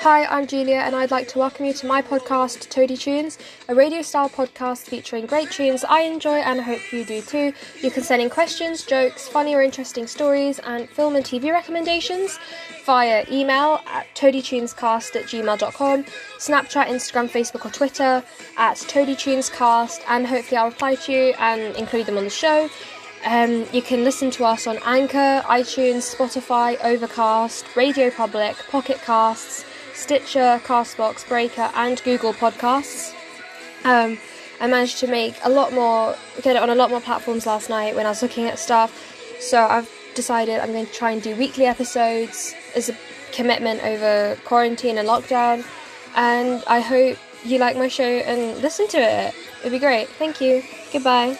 Hi, I'm Julia, and I'd like to welcome you to my podcast, Toady Tunes, a radio style podcast featuring great tunes I enjoy and hope you do too. You can send in questions, jokes, funny or interesting stories, and film and TV recommendations via email at toadytunescast at gmail.com, Snapchat, Instagram, Facebook, or Twitter at toadytunescast, and hopefully I'll reply to you and include them on the show. Um, you can listen to us on Anchor, iTunes, Spotify, Overcast, Radio Public, Pocket Casts, Stitcher, Castbox, Breaker, and Google Podcasts. Um, I managed to make a lot more, get it on a lot more platforms last night when I was looking at stuff. So I've decided I'm going to try and do weekly episodes as a commitment over quarantine and lockdown. And I hope you like my show and listen to it. It'd be great. Thank you. Goodbye.